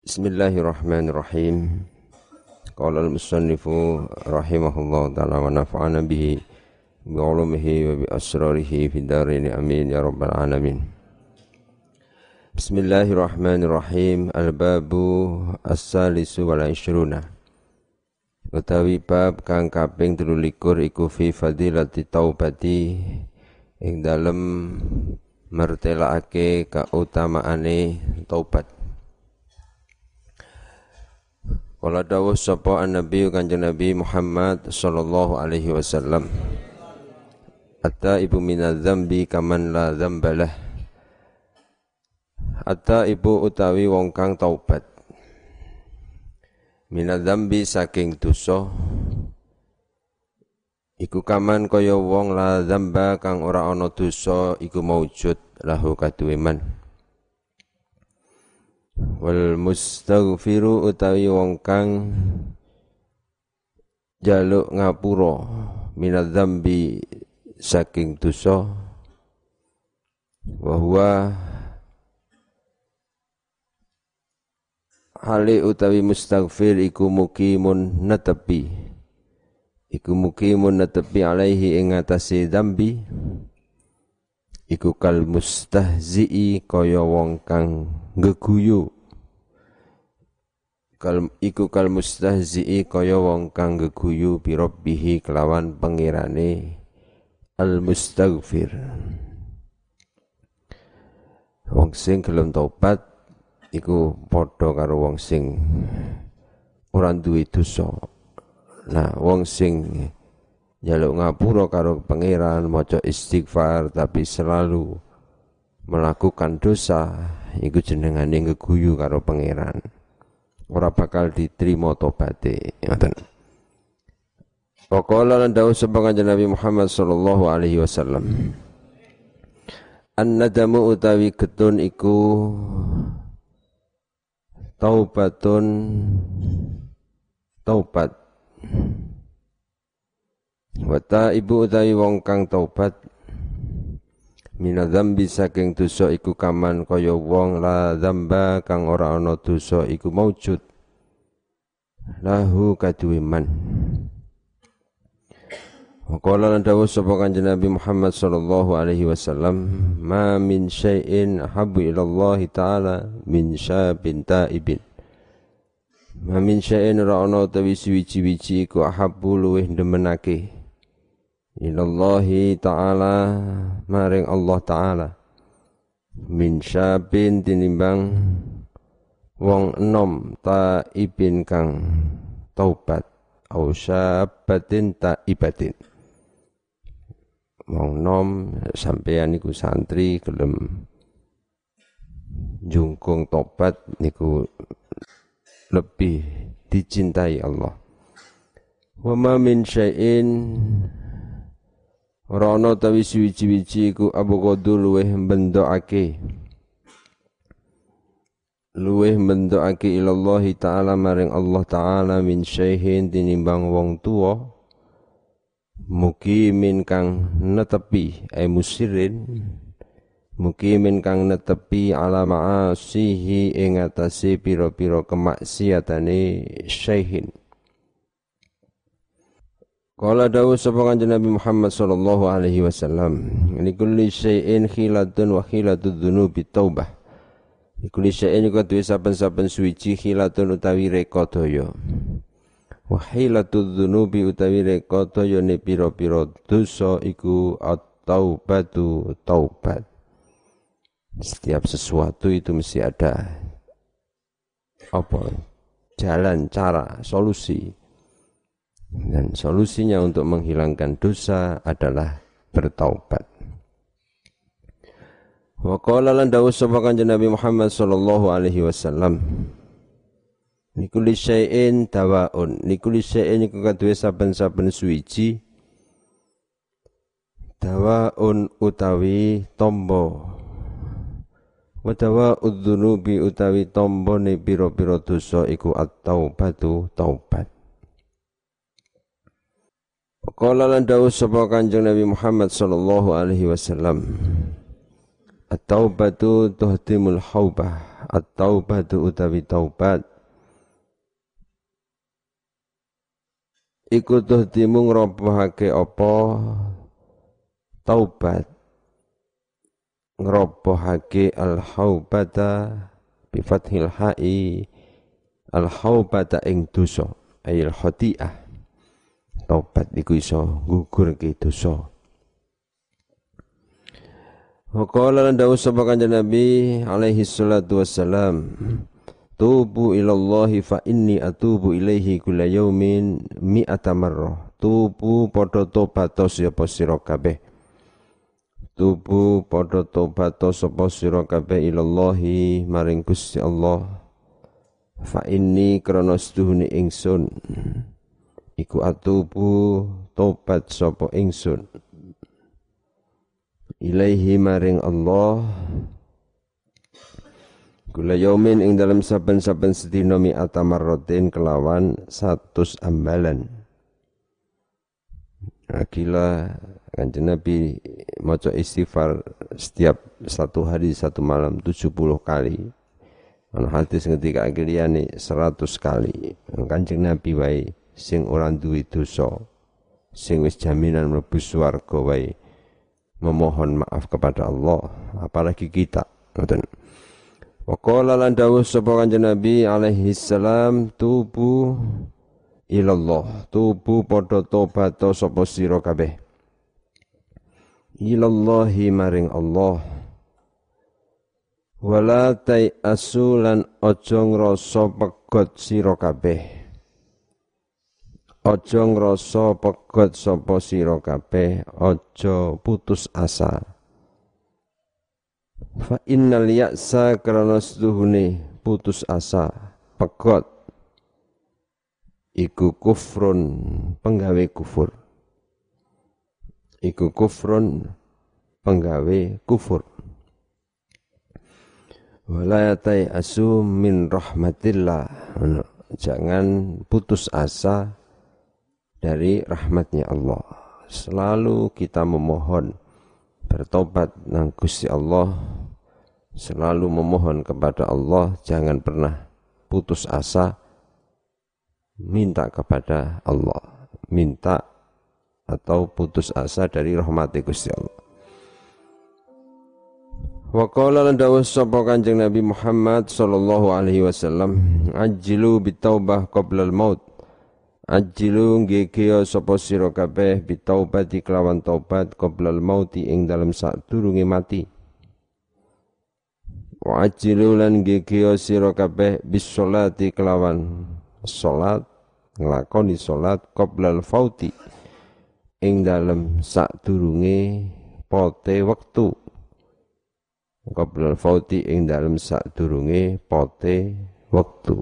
Bismillahirrahmanirrahim. Qala al-musannifu rahimahullah ta'ala wa nafa'ana bihi bi ulumihi wa bi asrarihi fi darin amin ya rabbal alamin. Bismillahirrahmanirrahim. Al-babu as-salisu wal ishruna. Utawi bab kang kaping 23 iku fi fadilati taubati ing dalem mertelakake kautamaane taubat. Kala dawuh sapa an-nabi kanjeng Nabi Muhammad sallallahu alaihi wasallam. Atta ibu minadzambi kaman la dzambalah. Atta ibu utawi wong kang taubat. Minadzambi saking dosa iku kaman kaya wong la dzamba kang ora ana dosa iku maujud lahu kaduwe man wal mustaghfiru utawi wong kang jaluk ngapura minadzambi saking dosa wa huwa hali utawi mustaghfir iku mukimun netepi. Iku mukimun netepi alaihi ing atase dambi iku kal mustahzi'i kaya wong kang geguyu kal iku kal mustahzi'i kaya wong kang geguyu bi rabbih kelawan pengirane al mustaghfir wong sing gelem tobat iku padha karo wong sing ora duwe dosa. Nah wong sing jaluk ngapura karo pangeran maca istighfar tapi selalu melakukan dosa iku jenengane ngeguyu karo pangeran. Ora bakal diterima tobaté ngoten. Waqala lan dawuh sapa Nabi Muhammad sallallahu alaihi wasallam. An-nadamu utawi getun iku taubatun taubat Wata ibu utawi wong kang taubat minadzambi saking dosa iku kaman kaya wong la zamba kang ora ana dosa iku maujud. Lahu kaduwe man Waqala lan dawuh sapa kanjeng Nabi Muhammad sallallahu alaihi wasallam ma min syai'in habbu ila taala min syabin taibin. Ma min syai'in ra ana utawi suwi-wiji iku ahabbu luweh demenake ilallahi ta'ala maring Allah ta'ala. Min syabin tinimbang wong enom taibin kang taubat. Au syabatin taibatin. Wong nom sampeyan niku santri gelem jungkung tobat niku lebih dicintai Allah. Wa ma min syai'in Ora ana tawi suwi-wiji iku Abu Ghadul luweh mbendokake luweh mbendokake ilallah taala maring Allah taala min syaihin tinimbang wong tuwa mukimin kang netepi ay musirin mukimin kang netepi ala ma'asihi ing atase pira-pira kemaksiatane syaihin Kala dawuh sapa kanjeng Nabi Muhammad sallallahu alaihi wasallam, "Li kulli syai'in khilatun wa khilatud dzunubi taubah." Li kulli syai'in iku duwe saben-saben suwiji khilatun utawi reka daya. Wa khilatud dzunubi utawi reka daya ne pira-pira dosa iku at-taubatu taubat. Setiap sesuatu itu mesti ada apa? Jalan, cara, solusi dan solusinya untuk menghilangkan dosa adalah bertaubat. Wa qala lan dawuh sapa Nabi Muhammad sallallahu alaihi wasallam Nikuli syai'in dawaun. Nikuli syai'in iku kaduwe saben-saben suwiji. Dawaun utawi tombo. Wa dawa udzunubi utawi tombo ne pira-pira dosa iku at-taubatu taubat Qala lan dawuh sapa Kanjeng Nabi Muhammad sallallahu alaihi wasallam At-taubatu tuhdimul haubah at-taubatu utawi taubat. Iku tuh timung robohake apa? Taubat. Ngrobohake al-haubata bi fathil ha'i al-haubata ing dosa ayil khati'ah taubat iku iso gugurke dosa Wa qala lan dawuh sapa kanjeng Nabi alaihi salatu wassalam Tubu ilallahi fa inni atubu ilaihi kulla yaumin mi'ata marrah. Tubu padha tobat sapa sira kabeh. Tubu padha tobat sapa sira kabeh ilallahi maring Gusti Allah. Fa inni krana setuhune ingsun iku atubu tobat sapa ingsun ilaihi maring Allah Kula yaumin ing dalam saben-saben sedina mi'ata marratin kelawan satus ambalan. Akila kanjeng Nabi maca istighfar setiap satu hari satu malam 70 kali. Ana hadis ngendika liyane 100 kali. Kanjeng Nabi wae sing ora duwe dosa, sing wis jaminan mlebu swarga wae memohon maaf kepada Allah, apalagi kita. Ngoten. Wa qala lan dawuh sapa kanjeng Nabi alaihi salam tubu ilallah tubu padha tobat sapa sira kabeh ilallahi maring Allah wala tai asulan aja ngrasa pegot sira kabeh aja ngrasa pegot sapa sira kabeh aja putus asa Fa innal ya'sa karena setuhune putus asa, pegot iku kufrun penggawe kufur. Iku kufrun penggawe kufur. Walayatai asu min rahmatillah. Jangan putus asa dari rahmatnya Allah. Selalu kita memohon bertobat nang Gusti Allah. Selalu memohon kepada Allah jangan pernah putus asa. Minta kepada Allah. Minta atau putus asa dari rahmat Gusti Allah. Wa qala lan dawuh sapa Kanjeng Nabi Muhammad sallallahu alaihi wasallam ajilu bitaubah qabla al-maut Ajilu ngekeo sapa sira kabeh bitaubati kelawan taubat qabla al-mauti ing dalem sadurunge mati. Wa ajilu lan gegeo sira kabeh bis sholati kelawan salat nglakoni salat qoblal fauti ing dalem sadurunge pote wektu. Qoblal fauti ing dalem sadurunge pote wektu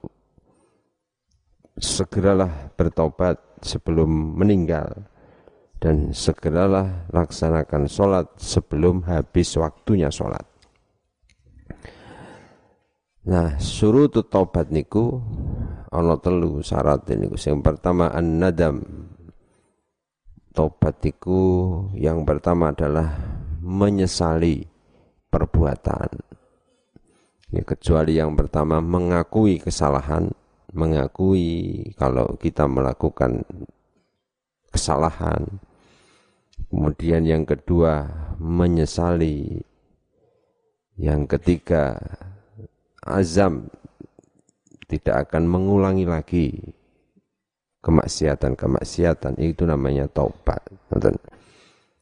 segeralah bertobat sebelum meninggal dan segeralah laksanakan sholat sebelum habis waktunya sholat. Nah, suruh taubat niku ana telu syarat niku. Yang pertama an-nadam. Taubat niku yang pertama adalah menyesali perbuatan. Ya, kecuali yang pertama mengakui kesalahan, mengakui kalau kita melakukan kesalahan. Kemudian yang kedua menyesali. Yang ketiga azam tidak akan mengulangi lagi kemaksiatan-kemaksiatan itu namanya taubat.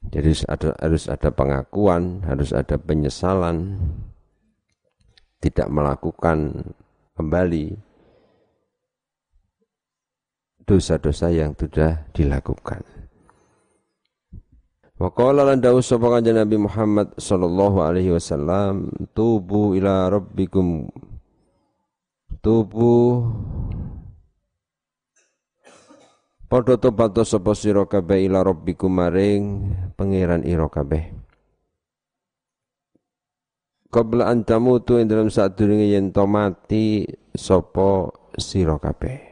Jadi harus ada, harus ada pengakuan, harus ada penyesalan, tidak melakukan kembali dosa-dosa yang sudah dilakukan. Wa qala lan dawuh sapa kanjeng Nabi Muhammad sallallahu alaihi wasallam tubu ila rabbikum. Tubu. Padha tobat sapa sira kabeh ila rabbikum maring pangeran ira kabeh. Qabla an tamutu ing dalam sadurunge yen to mati sapa sira kabeh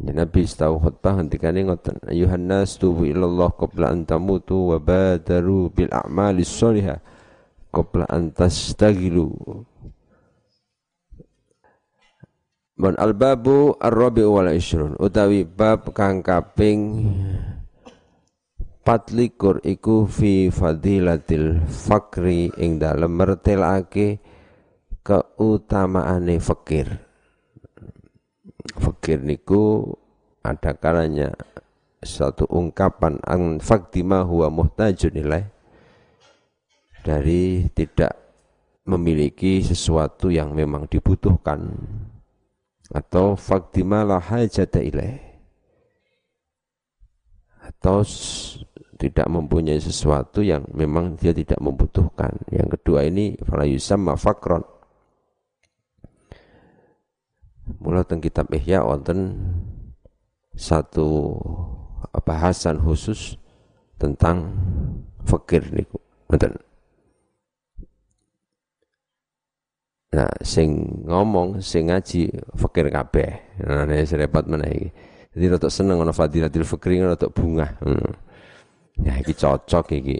dan Nabi setahu khutbah ini ngoten ayuhan nas tubu ilallah qabla an tamutu wa badaru bil a'mali sholihah. Qabla an tastagilu Mon albabu ar-rabi wal ishrun. Utawi bab kang kaping patlikur iku fi fadilatil fakri ing dalem mertelake keutamaane fakir. Fakir niku ada kalanya satu ungkapan an faktima huwa muhtajun ilaih dari tidak memiliki sesuatu yang memang dibutuhkan atau faktima la hajata ilaih atau tidak mempunyai sesuatu yang memang dia tidak membutuhkan. Yang kedua ini fala yusamma fakron. Mula teng kitab Ihya wonten satu bahasan khusus tentang fakir niku. Wonten. Nah, sing ngomong, sing ngaji fakir kabeh. Nah, ini serepot mana ini. Jadi rotok seneng ana fadilatil fikri rotok bunga. Hmm. Ya iki cocok iki.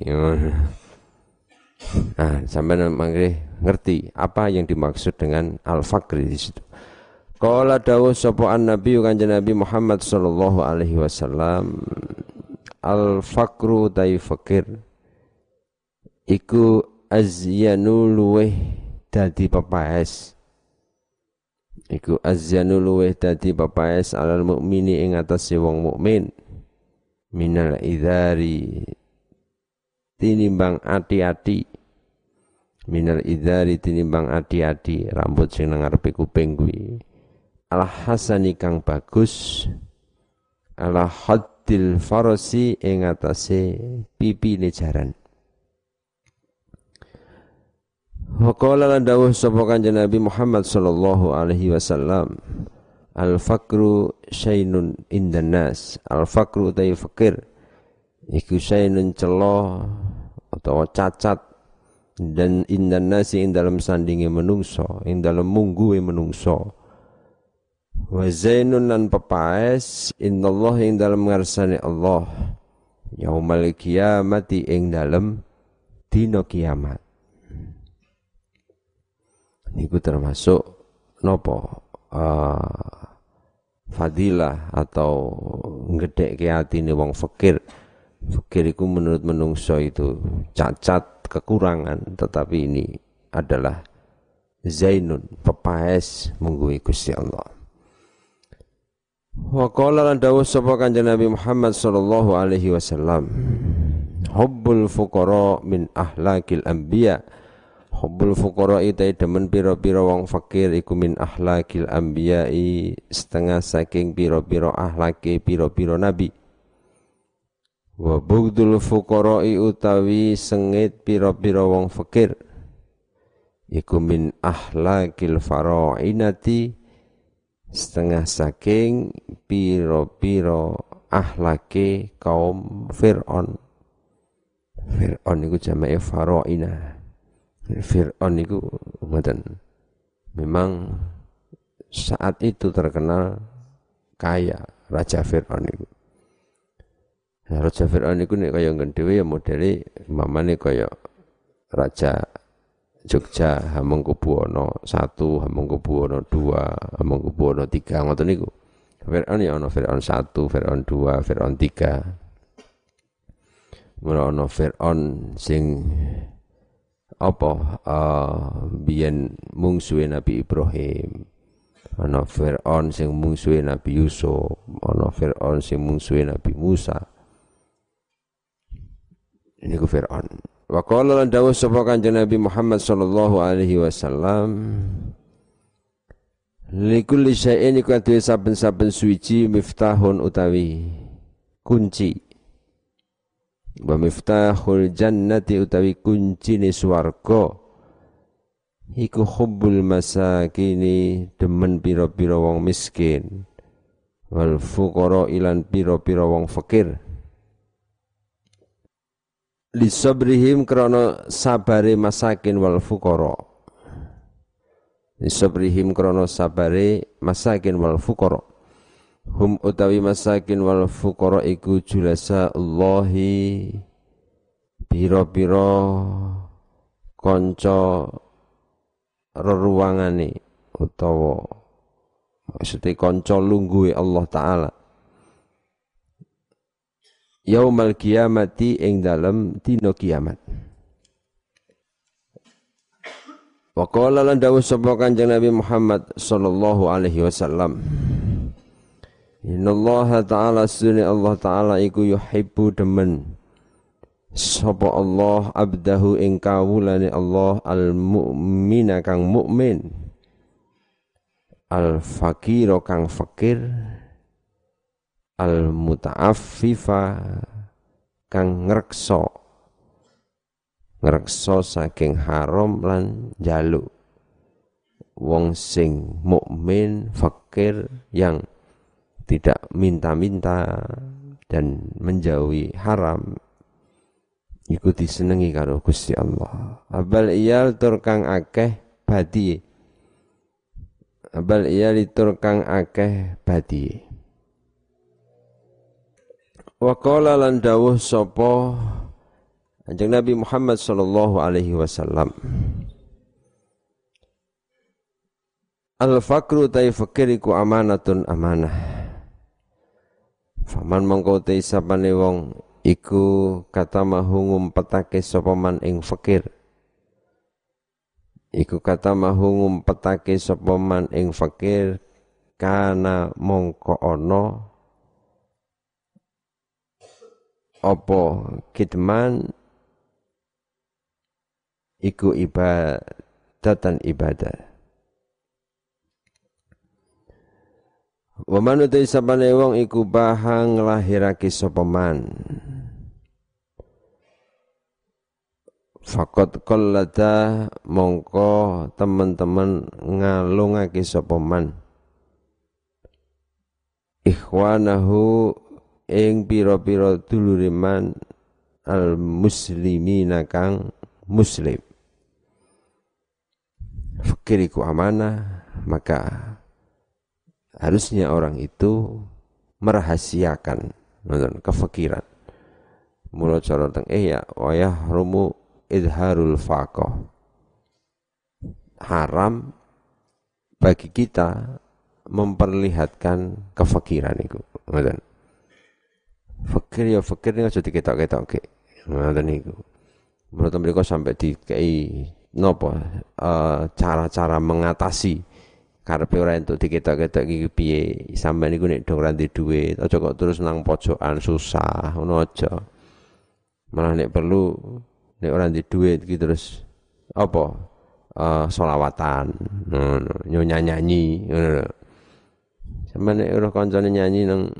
Nah, sampai mangke ngerti apa yang dimaksud dengan al-fakri di situ. Qala dawuh sapa Nabi kanjeng Nabi Muhammad sallallahu alaihi wasallam al-fakru dai fakir iku azyanu luweh dadi pepaes. Iku azyanu luweh dadi pepaes alal mukmini ing atase wong mukmin minal idari tinimbang ati-ati. Minal idari tinimbang ati-ati rambut sing nang ngarepe kuping kuwi al hasani kang bagus ala haddil farasi ing atase pipi jaran Waqala lan dawuh sapa kanjeng Nabi Muhammad sallallahu alaihi wasallam Al fakru syainun indan nas. Al fakru ta'i fakir. Iku syainun celo atau cacat dan indan nasi ing dalam sandingi menungso, ing dalam mungguwe menungso. Wa zainun lan pepaes Allah ing dalam ngarsane Allah. Yaumal kiamati ing dalam dino kiamat. Niku termasuk nopo uh, fadilah atau ngedek ke hati ini wong fakir fakir menurut menungso itu cacat kekurangan tetapi ini adalah zainun pepaes menggui Gusti Allah Wa qala lan dawuh sapa kanjeng Nabi Muhammad sallallahu alaihi wasallam hubbul fuqara min ahlakil anbiya' Hubbul fuqara itai demen pira-pira wong fakir iku min akhlakil anbiya'i setengah saking pira-pira akhlake pira-pira nabi. Wa bugdul fuqara'i utawi sengit pira-pira wong fakir iku min akhlakil fara'inati setengah saking pira-pira akhlake kaum Fir'aun. Fir'aun iku jamae fara'inah. Fir'aun itu ngoten. Memang saat itu terkenal kaya Raja Fir'aun itu. Nah, Raja Fir'aun itu nek kaya ngendhewe ya modele mamane kaya Raja Jogja Hamengkubuwono satu, Hamengkubuwono dua, Hamengkubuwono tiga ngoten niku. Fir'aun ya ana Fir'aun satu, Fir'aun dua, Fir'aun tiga. Mula ana Fir'aun sing apa uh, biyen mungsuhe Nabi Ibrahim ana Firaun sing mungsuhe Nabi Yusuf ana Firaun sing mungsuhe Nabi Musa ini ku Firaun wa qala lan dawuh sapa kanjeng Nabi Muhammad sallallahu alaihi wasallam likulli syai'in iku saben-saben suci miftahun utawi kunci. Wa miftahul jannati utawi kuncine swarga iku hubbul masakini demen pira-pira wong miskin wal fuqara ilan pira-pira wong fakir lisabrihim krana sabare masakin wal fuqara lisabrihim krana sabare masakin wal fuqara hum utawi masakin wal fuqara iku julasa Allahi pira-pira kanca reruangane utawa maksudnya konco lungguhe Allah taala yaumal kiamati ing dalam dino kiamat. Wa qala lan dawuh sapa Kanjeng Nabi Muhammad sallallahu alaihi wasallam. Innallaha ta'ala sunni Allah ta'ala iku yuhibbu demen sapa Allah abdahu ing kawulane Allah al mukmina kang mukmin al fakiro kang fakir al mutaaffifa kang ngrekso ngrekso saking haram lan jaluk wong sing mukmin fakir yang tidak minta-minta dan menjauhi haram ikuti senengi karo Gusti Allah. Abal iyal tur kang akeh badi. Abal iyal tur kang akeh badi Wa qala lan dawuh sapa Kanjeng Nabi Muhammad sallallahu alaihi wasallam. Al fakru tai fakir iku amanatun amanah. Faman mongko te sapane wong iku kata mahu ngumpetake sapa man ing fakir. Iku kata mahu ngumpetake sapa man ing fakir kana mongko ana apa kitman iku ibadatan ibadah? Wa man utai sabane wong iku bahang lahirake sapa man? Fakot qallata mongko teman-teman ngalungake sapa man? Ikhwanahu ing pira-pira dulure man al muslimina kang muslim. Fakir iku amanah maka harusnya orang itu merahasiakan nonton kefakiran mula cara teng eh ya wayah rumu idharul faqah. Haram bagi kita memperlihatkan kefakiran itu nonton Fakir ya fakir ini aja diketok-ketok ke. Ngoten niku. Menurut mereka sampai di kei nopo uh, cara-cara mengatasi karepe ora entuk diketok-ketok iki piye sampean niku nek dong ranti duit aja kok terus nang pojokan susah ngono. Malah nek perlu nek ora di duit iki terus apa uh, solawatan ngono nyanyi ngono. Sampeyan nek ora nyanyi nang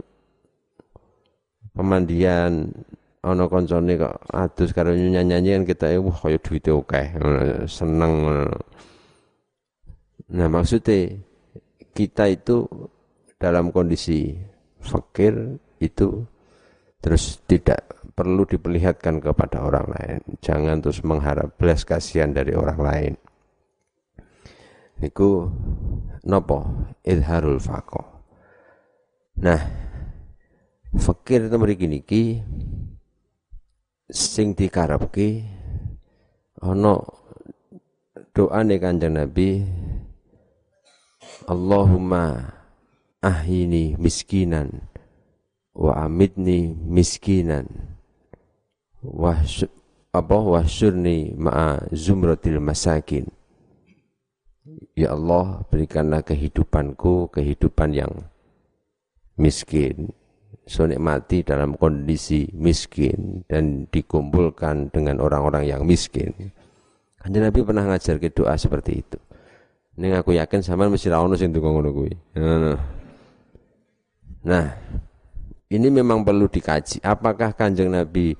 pemandian ana kancane kok adus karo nyanyi kan kita wah kaya duwite akeh seneng nah maksudnya kita itu dalam kondisi fakir itu terus tidak perlu diperlihatkan kepada orang lain. Jangan terus mengharap belas kasihan dari orang lain. Niku nopo? Idharul faqo nah Fakir itu mriki niki sing dikarepke ana doane Kanjeng Nabi Allahumma ahini miskinan wa amitni miskinan wa apa wahsyurni ma'a zumratil masakin. Ya Allah berikanlah kehidupanku kehidupan yang miskin so mati dalam kondisi miskin dan dikumpulkan dengan orang-orang yang miskin. Kanjeng Nabi pernah ngajar ke doa seperti itu. Ini aku yakin sama mesti ra ono sing ngono kuwi. Nah, ini memang perlu dikaji. Apakah Kanjeng Nabi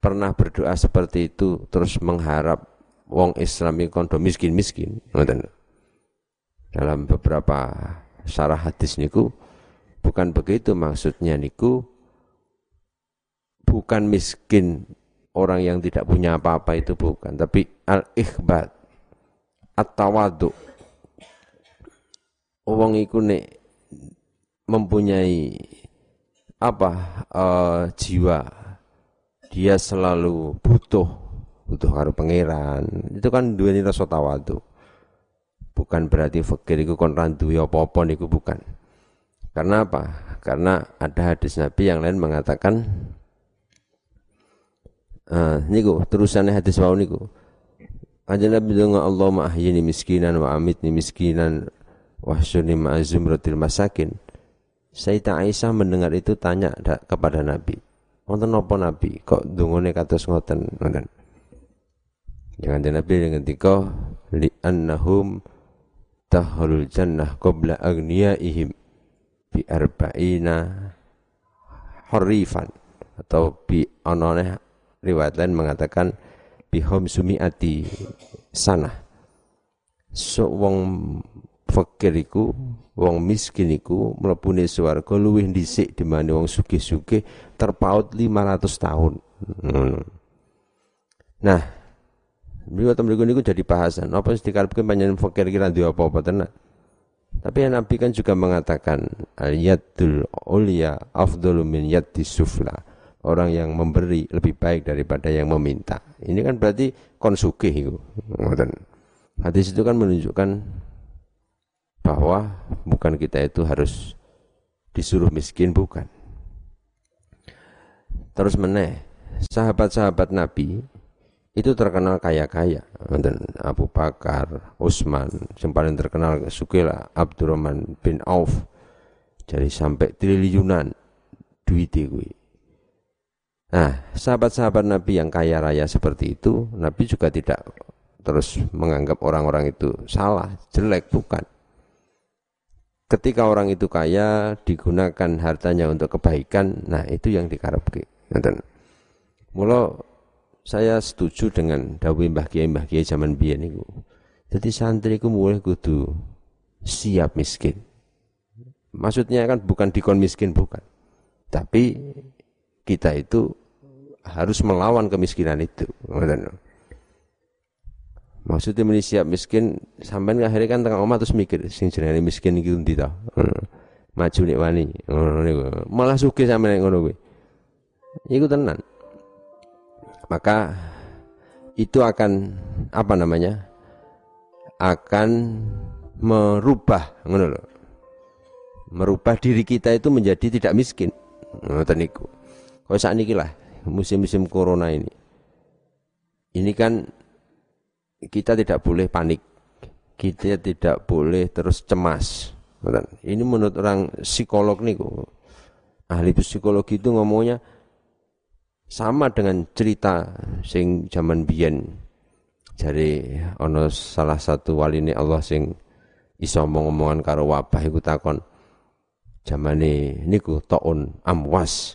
pernah berdoa seperti itu terus mengharap wong Islam kondo miskin-miskin? Dalam beberapa syarah hadis niku Bukan begitu maksudnya niku. Bukan miskin orang yang tidak punya apa-apa itu bukan, tapi al-ikhbat at-tawadu. Wong iku nek mempunyai apa uh, jiwa dia selalu butuh butuh karo pangeran itu kan dua rasa tawadu bukan berarti fakir itu kon randu ya apa-apa niku bukan. Karena apa? Karena ada hadis Nabi yang lain mengatakan uh, niku terusannya hadis wau niku. Aja Nabi dengan Allah ma'ahyini miskinan wa amitni miskinan wa syuni ma'azumratil masakin. Sayyidah Aisyah mendengar itu tanya kepada Nabi. Wonten napa Nabi? Kok dungone kados ngoten? Ngoten. Jangan Nabi dengan tiko li annahum tahlul jannah qabla agniyaihim bi arba'ina harifan atau bi onone riwayat lain mengatakan bihom sumiati sana so wong fakir iku wong miskin iku mlebune swarga luwih dhisik dibanding wong sugih-sugih terpaut 500 tahun hmm. nah Beliau beliau ini jadi bahasan. Apa sih dikarepkan panjenengan fakir kira dia apa-apa tenan. Tapi Nabi kan juga mengatakan ayatul ulia afdalu min yaddi sufla. Orang yang memberi lebih baik daripada yang meminta. Ini kan berarti konsuke itu. Hadis itu kan menunjukkan bahwa bukan kita itu harus disuruh miskin bukan. Terus meneh, sahabat-sahabat Nabi itu terkenal kaya-kaya Abu Bakar, Utsman, yang paling terkenal Sukila Abdurrahman bin Auf jadi sampai triliunan duit gue. Nah, sahabat-sahabat Nabi yang kaya raya seperti itu, Nabi juga tidak terus menganggap orang-orang itu salah, jelek, bukan. Ketika orang itu kaya, digunakan hartanya untuk kebaikan, nah itu yang dikarepke. Mula saya setuju dengan dawuh Mbah Kiai Mbah Kiai zaman biyen niku. Jadi santri ku mulai kudu siap miskin. Maksudnya kan bukan dikon miskin bukan. Tapi kita itu harus melawan kemiskinan itu. Maksudnya meni siap miskin sampai akhirnya kan tengah omah terus mikir sing jenenge miskin iki endi ta. Maju nek wani. Malah sugih sampeyan ngono kuwi. Iku tenan maka itu akan apa namanya akan merubah ngono merubah diri kita itu menjadi tidak miskin. Ngoten niku. Saat ini lah musim-musim corona ini. Ini kan kita tidak boleh panik. Kita tidak boleh terus cemas. Ini menurut orang psikolog niku. Ahli psikologi itu ngomongnya sama dengan cerita sing zaman biyen. Jadi ono salah satu wali ini Allah sing iso omong-omongan karo wabah iku takon zamane niku taun amwas.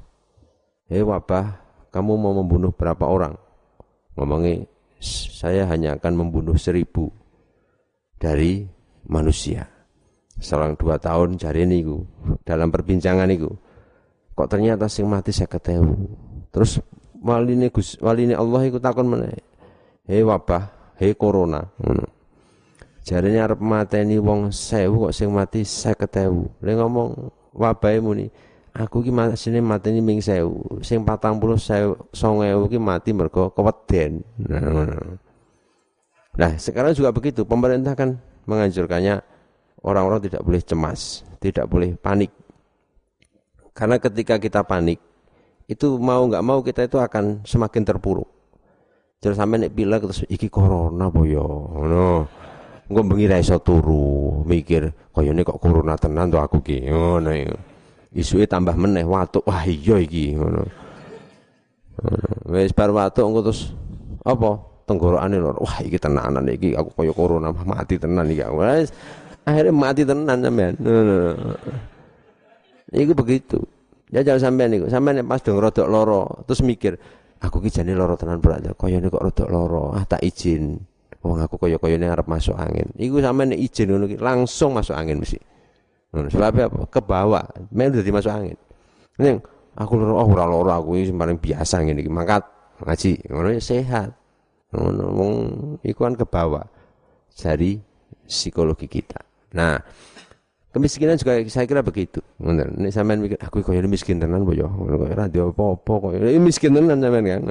Hei wabah kamu mau membunuh berapa orang? Ngomongnya saya hanya akan membunuh seribu dari manusia. Selang dua tahun cari niku dalam perbincangan niku kok ternyata sing mati saya ketemu Terus waline Gus waline Allah iku takon meneh. Hei wabah, hei corona. Ngono. Jarene arep mateni wong 1000 kok sing mati 50.000. Lha ngomong wabahe muni, aku ki masine mateni ming 1000, sing 40.000 2000 ki mati mergo keweden. Nah, Nah, sekarang juga begitu. Pemerintah kan menganjurkannya orang-orang tidak boleh cemas, tidak boleh panik. Karena ketika kita panik, itu mau nggak mau kita itu akan semakin terpuruk. Terus sampai nek pilek terus iki corona boyo, ngono. Engko bengi ra iso turu, mikir ini kok corona tenan tuh aku ki. Ngono Isuke tambah meneh watuk, wah iya iki ngono. Wis bar watuk engko terus apa? Tenggorokane lho. Wah iki tenanan iki aku kaya corona mati tenan iki. Wis akhirnya mati tenan sampean. Iku begitu. Ya jangan sampai nih, sampai nih pas dong rodok loro, terus mikir, aku ki loro tenan berat, kaya ini kok rodok loro, ah tak izin. Wong aku ini harap masuk angin. Iku nih izin ngono langsung masuk angin mesti. Nah, sebabnya apa? Ke bawah, main udah masuk angin. Ini aku loro, oh ora loro aku ini paling biasa ngene iki, mangkat ngaji, ngono ya sehat. Ngono wong iku kan ke bawah dari psikologi kita. Nah, Kemiskinan juga saya kira begitu. Bener. Nek sampean mikir aku koyo miskin tenan apa ya? Koyo ora apa-apa koyo miskin tenan sampean kan.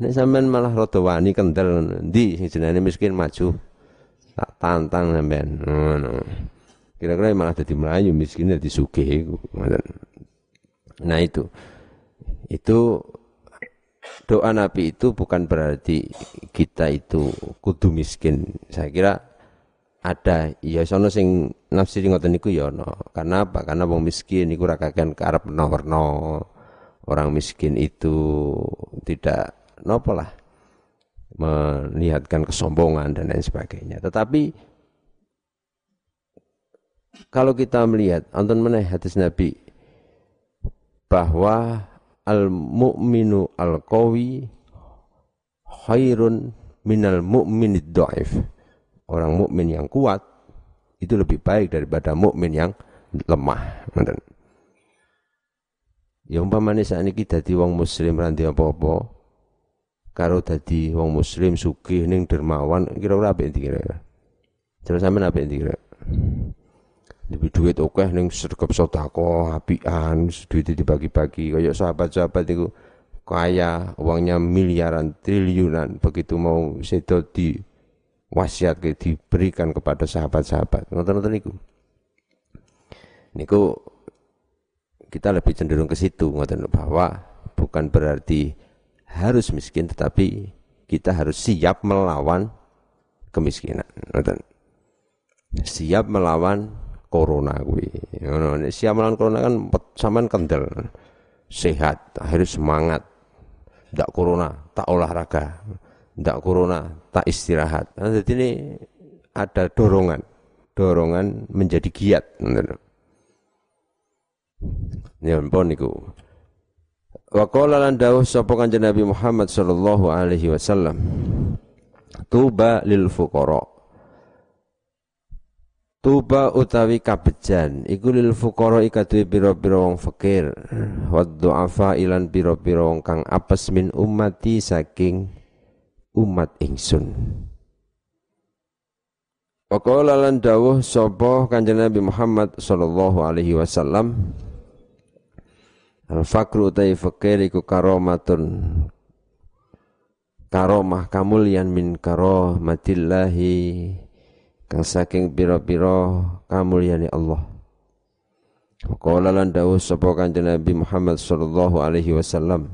Nek sampean malah rada wani kendel ndi sing jenenge miskin maju. Tak tantang sampean. Ngono. Kira-kira malah jadi Melayu miskin jadi sugih Nah itu. Itu doa Nabi itu bukan berarti kita itu kudu miskin. Saya kira ada ya sono sing nafsiri ngoten niku ya ono. Karena apa? Karena wong miskin niku ora kakean karep werna Orang miskin itu tidak nopo lah melihatkan kesombongan dan lain sebagainya. Tetapi kalau kita melihat anton meneh hadis Nabi bahwa al mu'minu al qawi khairun minal mu'minid dhaif. Orang mukmin yang kuat itu lebih baik daripada mukmin yang lemah. Ya umpamane sakniki dadi wong muslim ra apa-apa. Karo dadi wong muslim sugih ning dermawan kira-kira apik ndi kira-kira. Terus sampean apik ndi kira Lebih duit oke ning sergap sodako, apian, duit dibagi-bagi. Kayak sahabat-sahabat itu kaya, uangnya miliaran, triliunan, begitu mau sedo di wasiat diberikan kepada sahabat-sahabat. Nonton-nonton niku. Niku kita lebih cenderung ke situ ngoten bahwa bukan berarti harus miskin tetapi kita harus siap melawan kemiskinan ngoten siap melawan corona kuwi siap melawan corona kan sampean kendel sehat akhirnya semangat ndak corona tak olahraga ndak corona tak istirahat nah, jadi ini ada dorongan dorongan menjadi giat Ya ampun niku. Wa qala lan dawuh sapa Kanjeng Nabi Muhammad sallallahu alaihi wasallam. Tuba lil fuqara. Tuba utawi kabejan iku lil fuqara ikaduwe pira-pira wong fakir wa du'afa ilan pira-pira wong kang apes min ummati saking umat ingsun. Wa qala lan dawuh sapa Kanjeng Nabi Muhammad sallallahu alaihi wasallam Al fakru utai fakir iku karomatun karomah kamulyan min karomatillahi kang saking pira-pira kamulyane Allah. Qala lan dawuh sapa kanjeng Nabi Muhammad sallallahu alaihi wasallam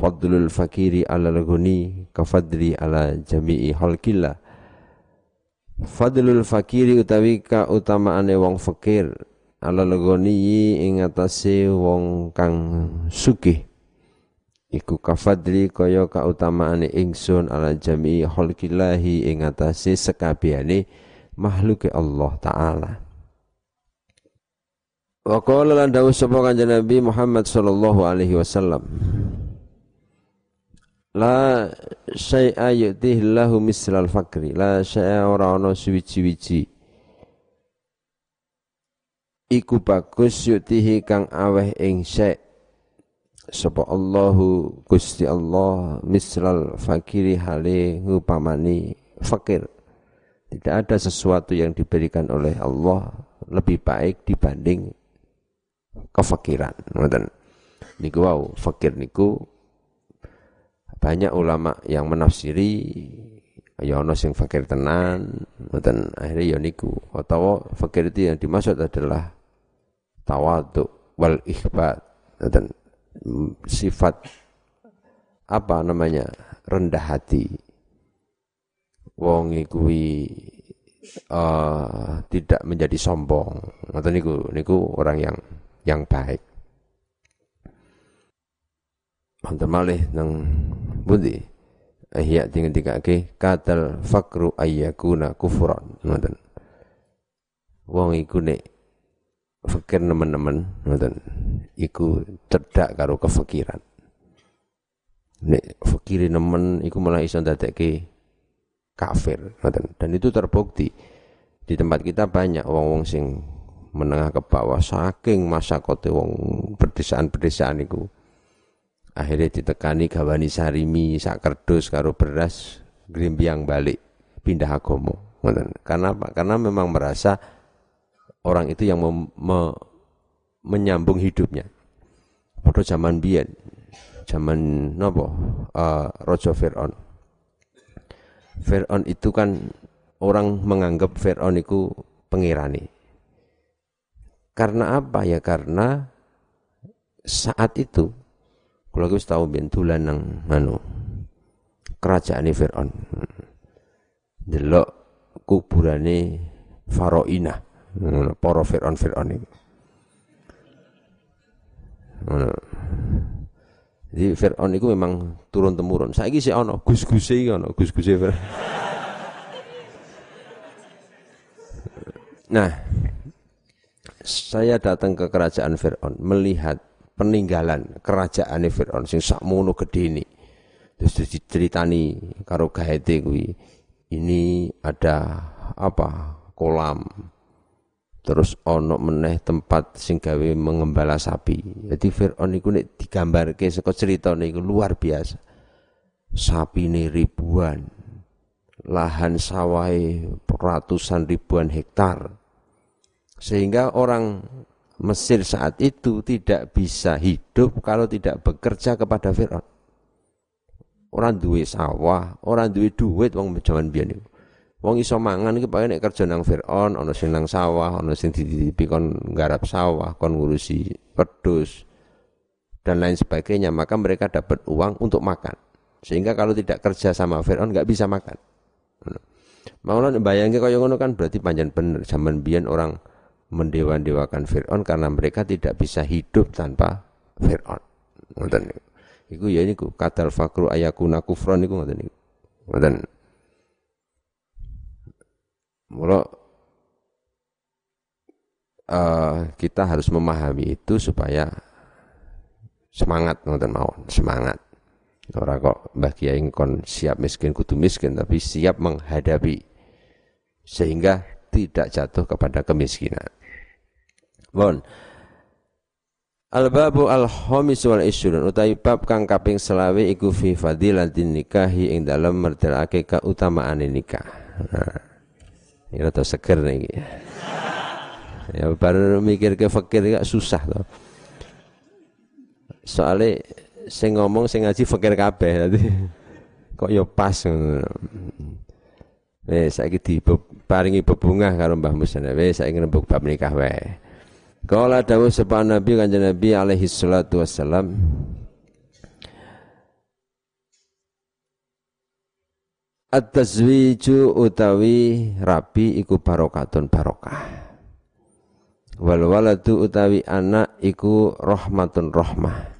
Fadlul fakiri ala ghani kafadli ala jami'i halkillah Fadlul fakiri utawi ka utamaane wong fakir ala legoni ing atase wong kang sugih. Iku kafadli kaya kautamaane ingsun ala jami khalqillahi ing atase sekabehane makhluke Allah taala. Wa qala lan dawuh sapa kanjeng Nabi Muhammad sallallahu alaihi wasallam La syai'a yu'tihillahu mislal fakri. La syai'a ora ana suwiji-wiji iku bagus yutihi kang aweh ing syek sapa Allahu Gusti Allah mislal fakiri hale ngupamani fakir. Tidak ada sesuatu yang diberikan oleh Allah lebih baik dibanding kefakiran. Ngoten. Niku wau fakir niku banyak ulama yang menafsiri ya ono sing fakir tenan ngoten. Akhirnya ya niku. Utawa fakir itu yang dimaksud adalah tawadu wal ikhbat dan sifat apa namanya? Rendah hati. Wong kuwi uh, tidak menjadi sombong. Atau niku. Niku orang yang yang baik Wonten malih nang budi. Ihya dengan dikake katal fakru ayyakuna kufran ngoten wong iku nek fakir teman-teman ngoten iku cedak karo kefakiran. Nek fakiri nemen iku malah iso ndadekke kafir ngoten dan itu terbukti. Di tempat kita banyak wong-wong sing menengah ke bawah saking masa kote wong perdesaan-perdesaan iku akhirnya ditekani gawani sarimi sak kardus karo beras grimbiang balik pindah agomo karena apa karena memang merasa orang itu yang mem, me, menyambung hidupnya. Pada zaman biyen, zaman nopo uh, Rojo Fir'aun. Fir'aun itu kan orang menganggap Fir'aun itu pengirani. Karena apa ya? Karena saat itu kalau wis tahu bentulan nang anu kerajaan Fir'aun. Delok kuburane Faroina. Para Fir'aun Fir'aun itu. Jadi Fir'aun itu memang turun temurun. Saya sih ono gus-guse iki ono gus-guse Fir'aun. Nah, saya datang ke kerajaan Fir'aun melihat peninggalan kerajaan Fir'aun sing sakmono ini. Terus diceritani karo gaete kuwi. Ini ada apa? kolam. Terus ono meneh tempat sing gawe mengembala sapi. Jadi Fir'aun iku nek digambarke saka ceritane iku luar biasa. Sapi ini ribuan. Lahan sawah ratusan ribuan hektar. Sehingga orang Mesir saat itu tidak bisa hidup kalau tidak bekerja kepada Fir'aun. Orang duwe sawah, orang duwe duit wong zaman biyen niku. Wong iso mangan iki paling nek kerja nang Fir'aun, ana sing nang sawah, ana sing dititipi kon nggarap sawah, kon ngurusi pedus dan lain sebagainya, maka mereka dapat uang untuk makan. Sehingga kalau tidak kerja sama Fir'aun nggak bisa makan. Maulah bayangke kaya ngono kan berarti panjang bener zaman biyen orang mendewa-dewakan Fir'aun karena mereka tidak bisa hidup tanpa Fir'aun. Ngoten niku. Iku ya niku kadal fakru ayakuna kufron niku ngoten niku. Ngoten. Mula uh, kita harus memahami itu supaya semangat ngoten mawon, semangat. Ora kok Mbah Kiai kon siap miskin kudu miskin tapi siap menghadapi sehingga tidak jatuh kepada kemiskinan. Bon. Al-babu al-khamis wal isyrun utawi bab kang kaping selawe iku fi fadilatin nikahi ing dalem mertelake keutamaan nikah. Nah, ini rada seger nih. Ya baru mikir ke fakir gak susah tuh. Soalnya sing ngomong sing ngaji fakir kabeh tadi. Kok ya pas ngono. Wes saiki diparingi bebungah karo Mbah Musana. Wes saiki ngrembug bab nikah wae. Kala dawuh sapa Nabi kanjeng Nabi alaihi salatu wassalam At-tazwiju utawi rabi iku barokatun barokah. Wal waladu utawi anak iku rahmatun rahmah.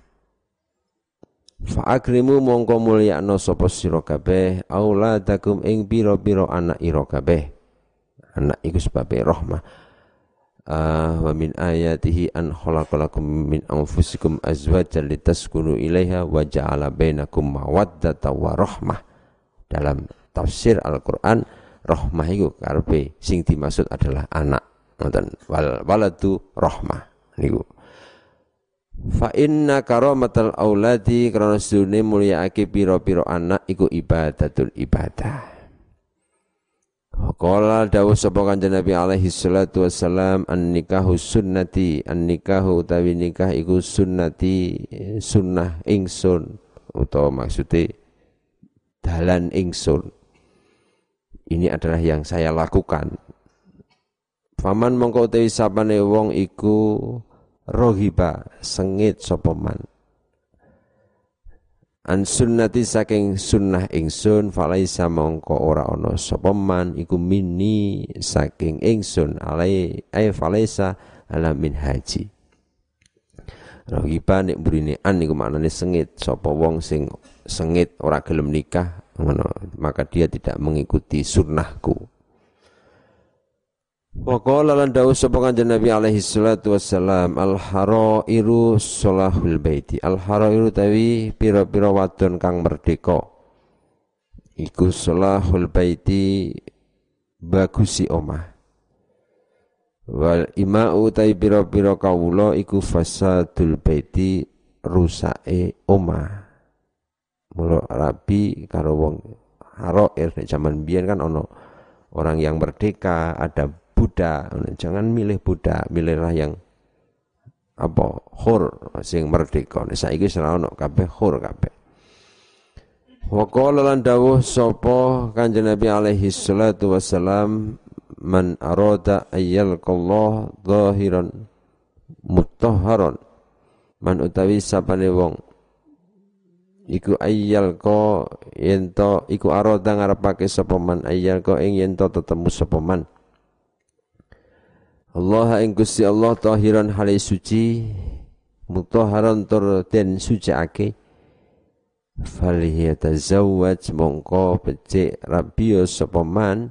Fa akrimu mongko mulyakno sapa sira kabeh auladakum ing pira-pira anak ira kabeh. Anak iku sebabe rahmah uh, wa min ayatihi an khalaqalakum min anfusikum azwajan litaskunu ilaiha wa ja'ala bainakum mawaddata wa rahmah dalam tafsir Al-Qur'an rahmah itu karepe sing dimaksud adalah anak ngoten wal waladu rahmah niku Fa inna karamatal auladi karena sedune mulyaake pira-pira anak iku ibadatul ibadah. Qala dawuh sapa kanjeng Nabi alaihi salatu wassalam an nikahu sunnati. An nikahu utawi nikah iku sunnati sunnah ingsun. Utawa maksudnya dalan ingsun. Ini adalah yang saya lakukan. Faman mongko utawi sapane wong iku rohiba sengit sapa man an sunnati saking sunnah ingsun falaisa mongko ora ana sapa man iku mini saking ingsun alai ay falaisa ala min haji. Rahiba nek burine an niku maknane sengit. Sapa wong sing sengit ora gelem nikah ngono maka dia tidak mengikuti sunnahku Wa qala lan dawuh sapa kanjeng Nabi alaihi salatu wassalam al harairu salahul baiti. Al harairu tawi pira-pira wadon kang merdeka. Iku salahul baiti bagusi omah. Wal ima'u tawi pira-pira kawula iku fasadul baiti rusake omah. Mula rabi karo wong harair nek jaman biyen kan ono orang yang merdeka ada budak jangan milih budak milihlah yang apa? Hur sing merdeka. Saiki ora ono kabeh hur kabeh. Wa qala lan dawuh sapa Kanjeng Nabi alaihi salatu wassalam man arada ayyalqallah zahiran mutahharan. Man utawi sapane wong iku ayyal ko yento iku arada ngarepake sapa man ayyal ko ing yento tetemu sapa man Allah ing Gusti Allah tahiran hale suci mutahharan tur den suciake falyatazawwaj mongko becik rabiyo sapa man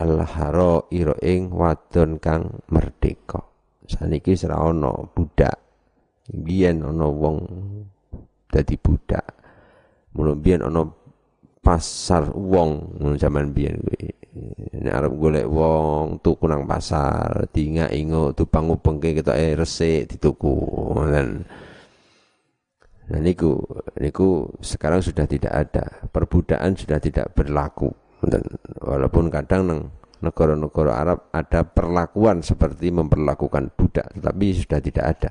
alharo ira ing wadon kang merdeka. Saniki wis ana budak. Biyen ana wong dadi budak. Mulo biyen ana pasar wong zaman biyen kuwi nek arep golek wong tuku nang pasar tingak ingo tupang upengke ketoke resik dituku ngoten Nah niku, niku sekarang sudah tidak ada, perbudakan sudah tidak berlaku. Dan walaupun kadang nang negara-negara Arab ada perlakuan seperti memperlakukan budak, tetapi sudah tidak ada.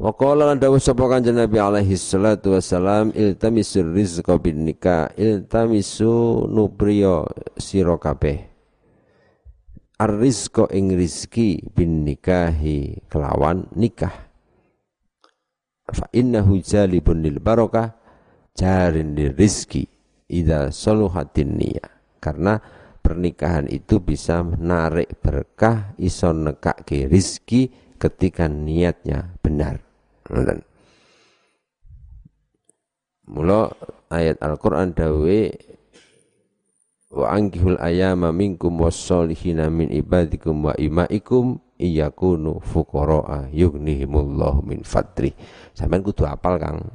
Wa lan dawuh sapa kanjeng Nabi alaihi salatu wasalam iltamisur rizqa bin nikah iltamisu nubriyo sira kabeh. Ar-rizqa ing rizki bin nikahi kelawan nikah. Fa innahu jalibun lil barakah jarin lil rizki idza saluhatin niyah. Karena pernikahan itu bisa menarik berkah iso nekake rizki ketika niatnya benar Mula ayat Al-Qur'an dawe wa angkihul ayama minkum wassolihina min ibadikum wa imaikum iyakunu fuqara'a yughnihimullah min fadri. Sampeyan kudu apal Kang.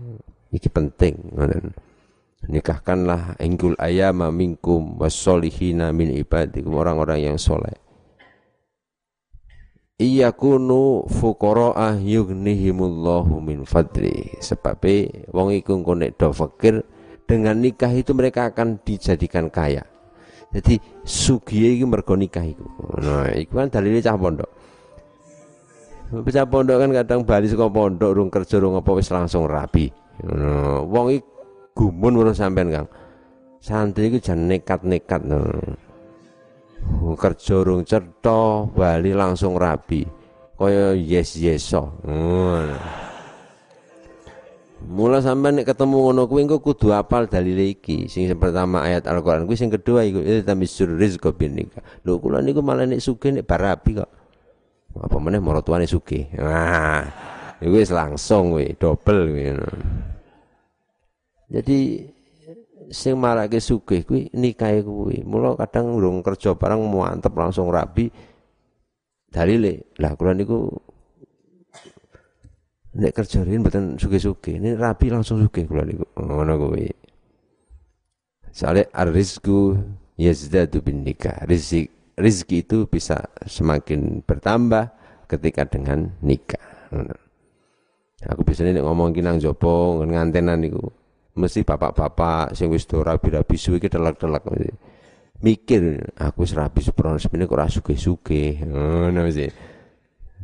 Iki penting ngoten. Nikahkanlah engkul ayama minkum wassolihina min ibadikum orang-orang yang soleh. Iyakunu fuqara'a yughnihimullahu min fadli. Sebab wong iku nek do fakir dengan nikah itu mereka akan dijadikan kaya. Jadi sugiye iki mergo nikah iku. Nah, iku kan dalile cah pondok. Bocah pondok kan kadang bali saka pondok rung kerja rung apa wis langsung rapi. Ngono. Wong iki gumun urus sampean, Kang. Santri iku jan nekat-nekat ngono. Kerja rung bali langsung rapi. Kaya yes-yeso. Ngono. Mula sampean nek ketemu ngono kuwi engko kudu apal dalil iki. Sing pertama ayat Al-Qur'an kuwi sing kedua iku tamisur rizqa bin nikah. Lho kula niku malah nek sugih nek barapi kok apa meneh maratuane sugih nah iku wis langsung kuwi dobel kuwi jadi sing marake sugih kuwi nikahe kuwi. Mula kadang urung kerja barang mantep langsung rabi dalile. Lah kula niku nek kerja rin mboten sugih-sugih. Ini rabi langsung sugih kula niku. Ngono kuwi. Soalnya ar-rizku yazdadu bin nikah. Rizki rizki itu bisa semakin bertambah ketika dengan nikah. Aku biasanya ngomong kinang jopo ngantenan niku mesti bapak-bapak sing wis do rabi-rabi suwe iki telak-telak mikir aku wis rabi seprono semene kok ora sugih-sugih. Ngono mesti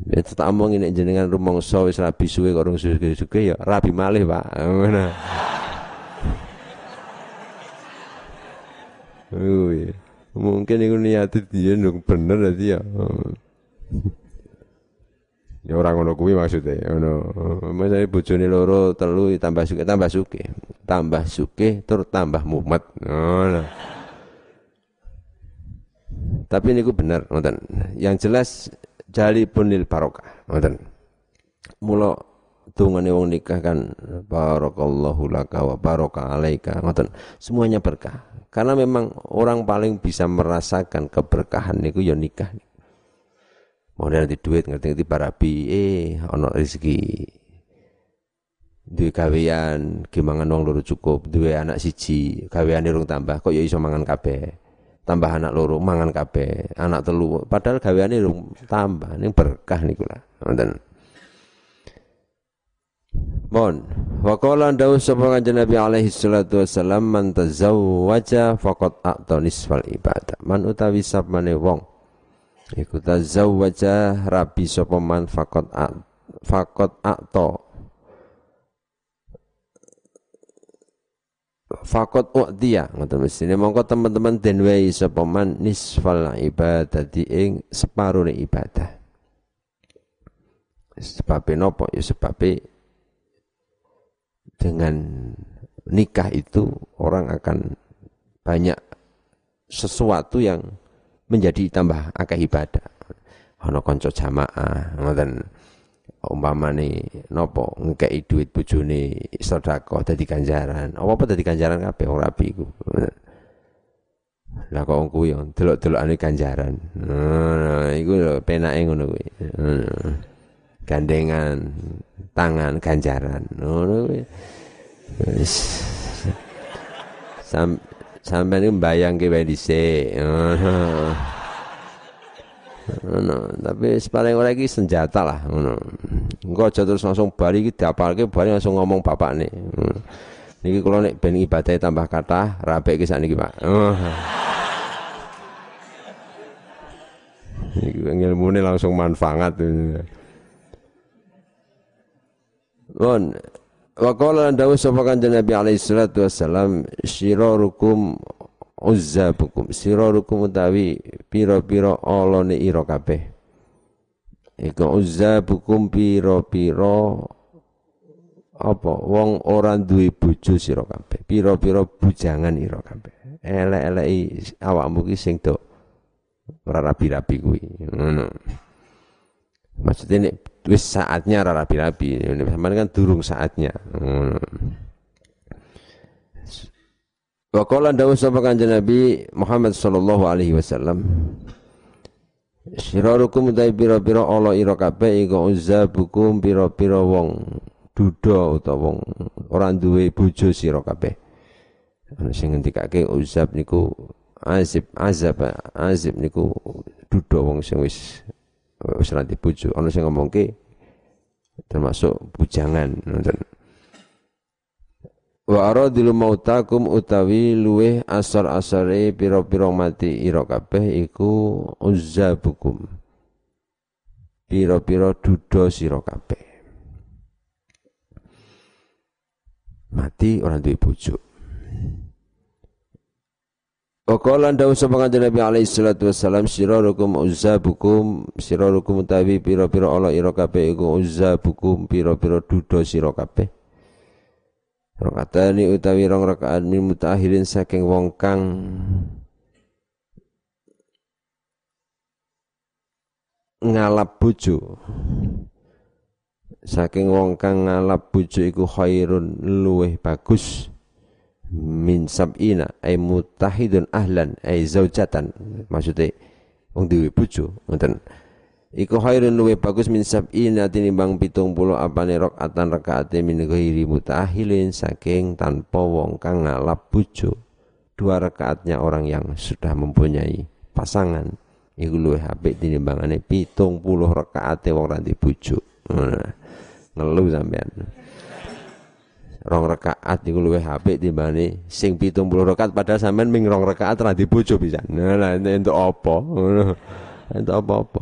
Ya omong nek jenengan rumangsa wis rabi suwe kok ora sugih-sugih ya rabi malih Pak. Ngono. Oh mungkin itu niat dia bener dadi ya ya orang ngono kuwi maksudnya ngono. Masane bojone loro telu tambah suke tambah suke tambah suke tur tambah mumet. Ngono. Tapi ini ku bener ngoten. Yang jelas jali punil barokah ngoten. Mula tungane wong nikah kan barakallahu laka wa baraka alaika ngoten. Semuanya berkah. Karena memang orang paling bisa merasakan keberkahan niku ya nikah. Mau nanti duit ngerti-ngerti barabi eh ono rezeki. Duwe gawean, gimangan wong loro cukup, duwe anak siji, gaweane rung tambah, kok ya iso mangan kabeh. Tambah anak loro mangan kabeh, anak telu, padahal gaweane rung tambah, ning berkah niku lah. Ngoten. Mohon. Wa qala dawu sapa Nabi alaihi salatu wasallam man tazawwaja faqad a'ta nisfal ibadah. Man utawi sapane wong iku tazawwaja rabi sapa man faqad faqad a'ta. Fakot u'tiya ngoten mestine. Mongko teman-teman den wehi sapa man nisfal ibadati ing separuh ibadah. Sebabnya nopo? Ya sebabnya dengan nikah itu orang akan banyak sesuatu yang menjadi tambah akeh ibadah. Ana kanca jamaah, ngoten umpamane napa ngekeki duit bojone sedekah dadi ganjaran. Apa-apa dadi ganjaran kabeh wong rabi iku. Lah kok kuwi delok-delokane ganjaran. Nah, iku penake ngono kuwi. Gandengan tangan ganjaran. Ngono Sam sampeyan iki mbayangke wae dhisik. Ngono, tapi paling ora iki senjata lah ngono. Engko aja terus langsung bari iki diapalke bari langsung ngomong bapakne. Niki kula nek ben ibadah tambah kathah, rapi iki sakniki, Pak. Iki ilmune langsung manfaat. Bon, Wa qala lan dawuh sapa kanjeng Nabi alaihi salatu wassalam syirarukum uzzabukum syirarukum utawi pira-pira alane ira kabeh. Iku uzzabukum pira-pira apa wong ora duwe bojo sira kabeh. Pira-pira bujangan ira kabeh. Elek-eleki awakmu ki sing do ora rabi-rabi kuwi. Ngono. Maksudnya wis saatnya ra rabi-rabi. Sampeyan kan durung saatnya. Hmm. Wa qala dawu sapa kanjeng Nabi Muhammad sallallahu alaihi wasallam Sirarukum utai pira-pira ala ira kabeh iku uzzabukum pira-pira wong duda utawa wong ora duwe bojo sira kabeh. Ana sing ngendikake uzab niku azib azab azib niku duda wong sing wis wis ra dibujuk ana sing ngomongke termasuk bujangan ngoten. Wa aradil mautakum utawi luweh asar-asare pira-pira mati ira kabeh iku uzzabukum. Pira-pira duda sira kabeh. Mati orang duwe bojo Waqala dawu sapa kanjeng Nabi alaihi salatu wassalam sirarukum uzzabukum sirarukum utawi pira-pira ala ira kabeh iku uzzabukum pira-pira duda sira kabeh. Rakaatani utawi rong rakaat min mutahirin saking wong kang ngalap bojo. Saking wong kang ngalap bojo iku khairun luweh bagus min sab'ina ay mutahidun ahlan ay zaujatan maksudnya wong duwe bojo ngoten. Iku khairun luwe bagus min sab'ina tinimbang 70 apane rakaatan rakaate min ghairi mutahilin saking tanpa wong kang ngalap bojo. Dua rakaatnya orang yang sudah mempunyai pasangan. Iku luwe apik tinimbangane 70 rakaate wong ra bojo. Ngeluh sampean rong rakaat niku luwih apik timbane sing 70 rakaat padahal sampean ming rong rakaat ra dibojo bisa. Nah, entuk apa? Ngono. Entuk apa-apa.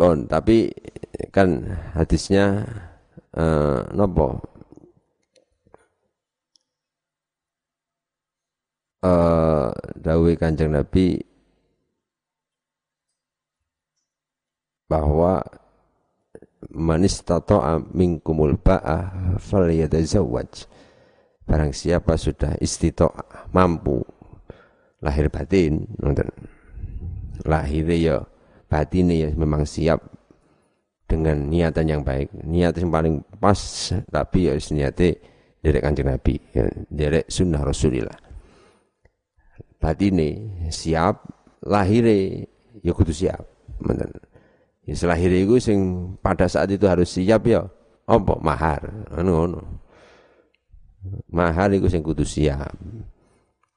Bon, tapi kan hadisnya eh nopo? Eh dawuh Kanjeng Nabi bahwa man istata'a minkumul ba'ah falyatazawwaj. Barang siapa sudah istita'a mampu lahir batin nonton. Lahir ya batin ya memang siap dengan niatan yang baik. Niat yang paling pas tapi ya niatnya dari kanjeng Nabi, ya, dari sunnah Rasulillah. Batine siap, lahir ya kudu siap. Nonton Ya selahir itu sing pada saat itu harus siap ya. Apa mahar? Anu ngono. Mahar itu sing kudu siap.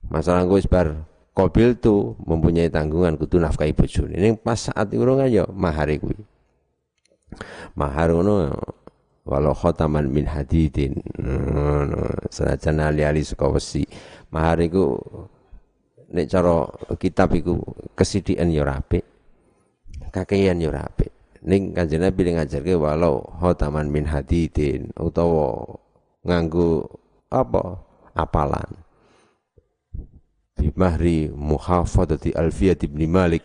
Masalah gue bar kobil tuh mempunyai tanggungan kudu nafkahi bojone. Ini pas saat kan ya mahar iku. Mahar ngono walau khotaman min hadidin. Ngono, senajan ali-ali saka wesi. Mahar iku nek cara kitab iku kesidikan ya apik kakean yo rapi. ning kanjeng Nabi ngajarke walau hotaman min hadidin utawa nganggo apa? Apalan. Di mahri muhafadati alfiyat ibn malik.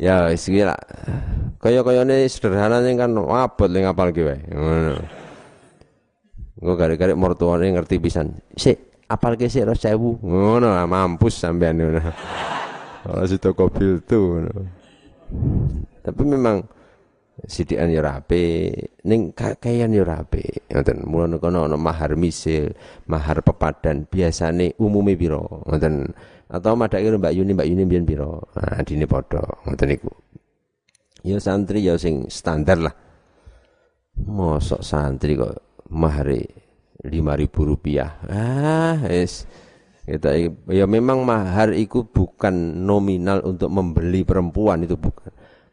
Ya wis lah. Kaya-kayane sederhana kan abot ning apal ki wae. Ngono. Engko mertuane ngerti pisan. Sik apal ke sik 1000 ngono mampus sampean ngono. Ora situ kobil tuh tapi memang sidikan ya rapi. Ning kakean ya rapi. Ngoten mulane kono ana mahar misil mahar pepadan biasane umume pira ngoten. Atau madake Mbak Yuni Mbak Yuni biyen pira nah dine padha. Ngoten niku. Ya santri ya sing standar lah. Mosok santri kok mahare lima ribu rupiah ah es kita ya memang mahar itu bukan nominal untuk membeli perempuan itu bukan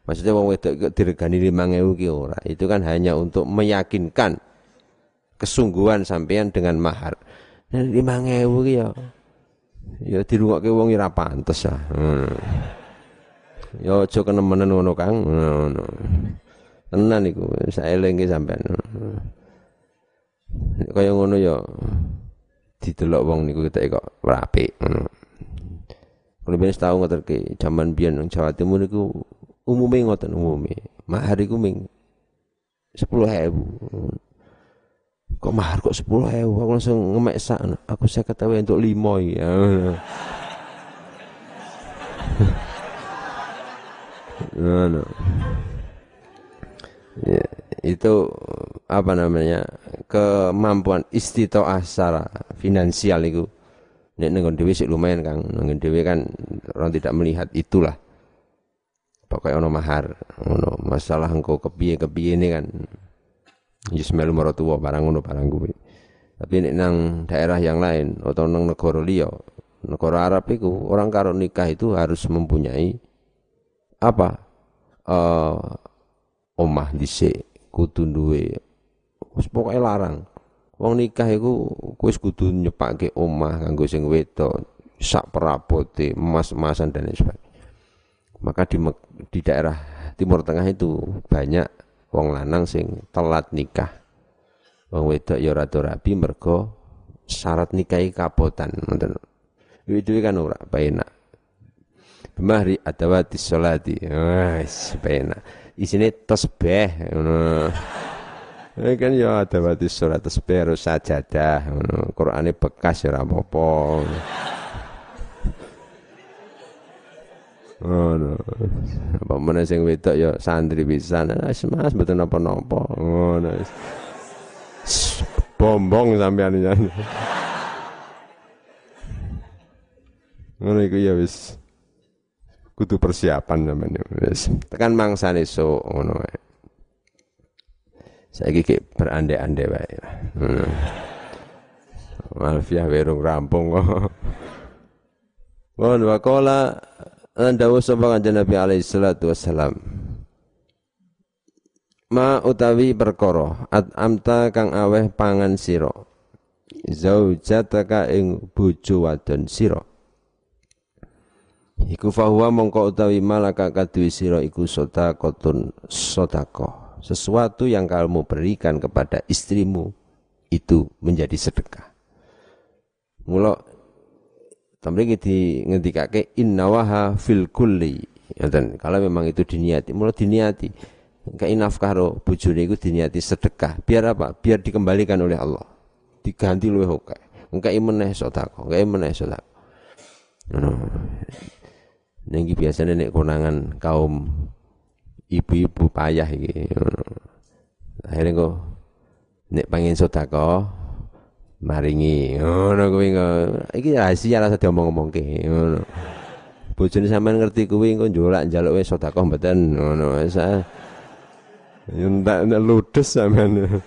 Maksudnya wong wedok diregani 5000 ki ora. Itu kan hanya untuk meyakinkan kesungguhan sampean dengan mahar. Nah, 5000 ki ya ya dirungokke wong ora pantes ah. Hmm. Ya aja kenemenen ngono Kang. Ngono. Tenan iku, saeling ki sampean. Kaya ngono ya didelok wong niku ketek kok apik ngono. Kalau biasa tahu ngerti zaman biyen nang Jawa Timur niku umume ngoten umume. Mahar iku ming 10.000 kok mahar kok 10.000 aku langsung ngemek sak aku saya ketahui untuk limo ya no, no. Ya, itu apa namanya kemampuan istitoah secara finansial itu. Nek nenggon dhewe sik lumayan Kang. Nenggon dhewe kan orang tidak melihat itulah. Pokoknya ono mahar ono masalah engkau kepiye kepiye ini kan. Yusmel tua barang ono barang gue tapi ini nang daerah yang lain atau nang negara liya negara Arab itu orang karo nikah itu harus mempunyai apa uh, omah dhisik kudu duwe wis pokoke larang wong nikah iku wis kudu nyepake omah kanggo sing wedok sak perabote emas-emasan dan sebagainya maka di di daerah Timur Tengah itu banyak wong lanang sing telat nikah. Wong wedok ya rada rabi mergo syarat nikahi kapotan ngoten. Itu kan ora penak. Bimahri adawati sholati. Wes penak. Isine tasbih ngono. Ini kan ya adawati sholat tasbih harus sajadah ngono. Qur'ane bekas ya ora apa-apa. ngono apa meneh sing wedok ya santri pisan wis Mas mboten napa-napa ngono bombong sampean ya ngono iku ya wis kudu persiapan sampean wis tekan mangsane sok ngono wae saiki ki berande-ande wae Alfiah werung rampung kok. Wakola Lan dawuh sapa kanjeng Nabi alaihi salatu wassalam. Ma utawi perkara at amta kang aweh pangan sira. Zaujataka ing bojo wadon sira. Iku fahuwa mongko utawi malaka kaduwe sira iku sedekahun sedekah. Sesuatu yang kamu berikan kepada istrimu itu menjadi sedekah. Mula Tamriki di ngendikake innawaha fil kulli. Dan kalau memang itu diniati, mulai diniati. Kayak nafkah ro bojone iku diniati sedekah. Biar apa? Biar dikembalikan oleh Allah. Diganti luwih oke. Engka meneh sedekah, engka meneh sedekah. Ngono. Ning biasanya nek konangan kaum ibu-ibu payah iki. Akhirnya kok nek pengen sedekah maringi ngono kuwi iki rahasia rasa diomong-omongke ngono. Bojone sampean ngerti kuwi engko njolak njaluk wis sedekah mboten ngono. Wis ndak ludes sampean.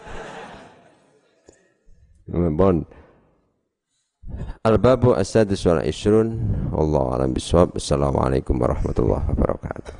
Bon. Al-babu as-sadis wal ishrun. Wallahu a'lam bishawab. Assalamualaikum warahmatullahi wabarakatuh.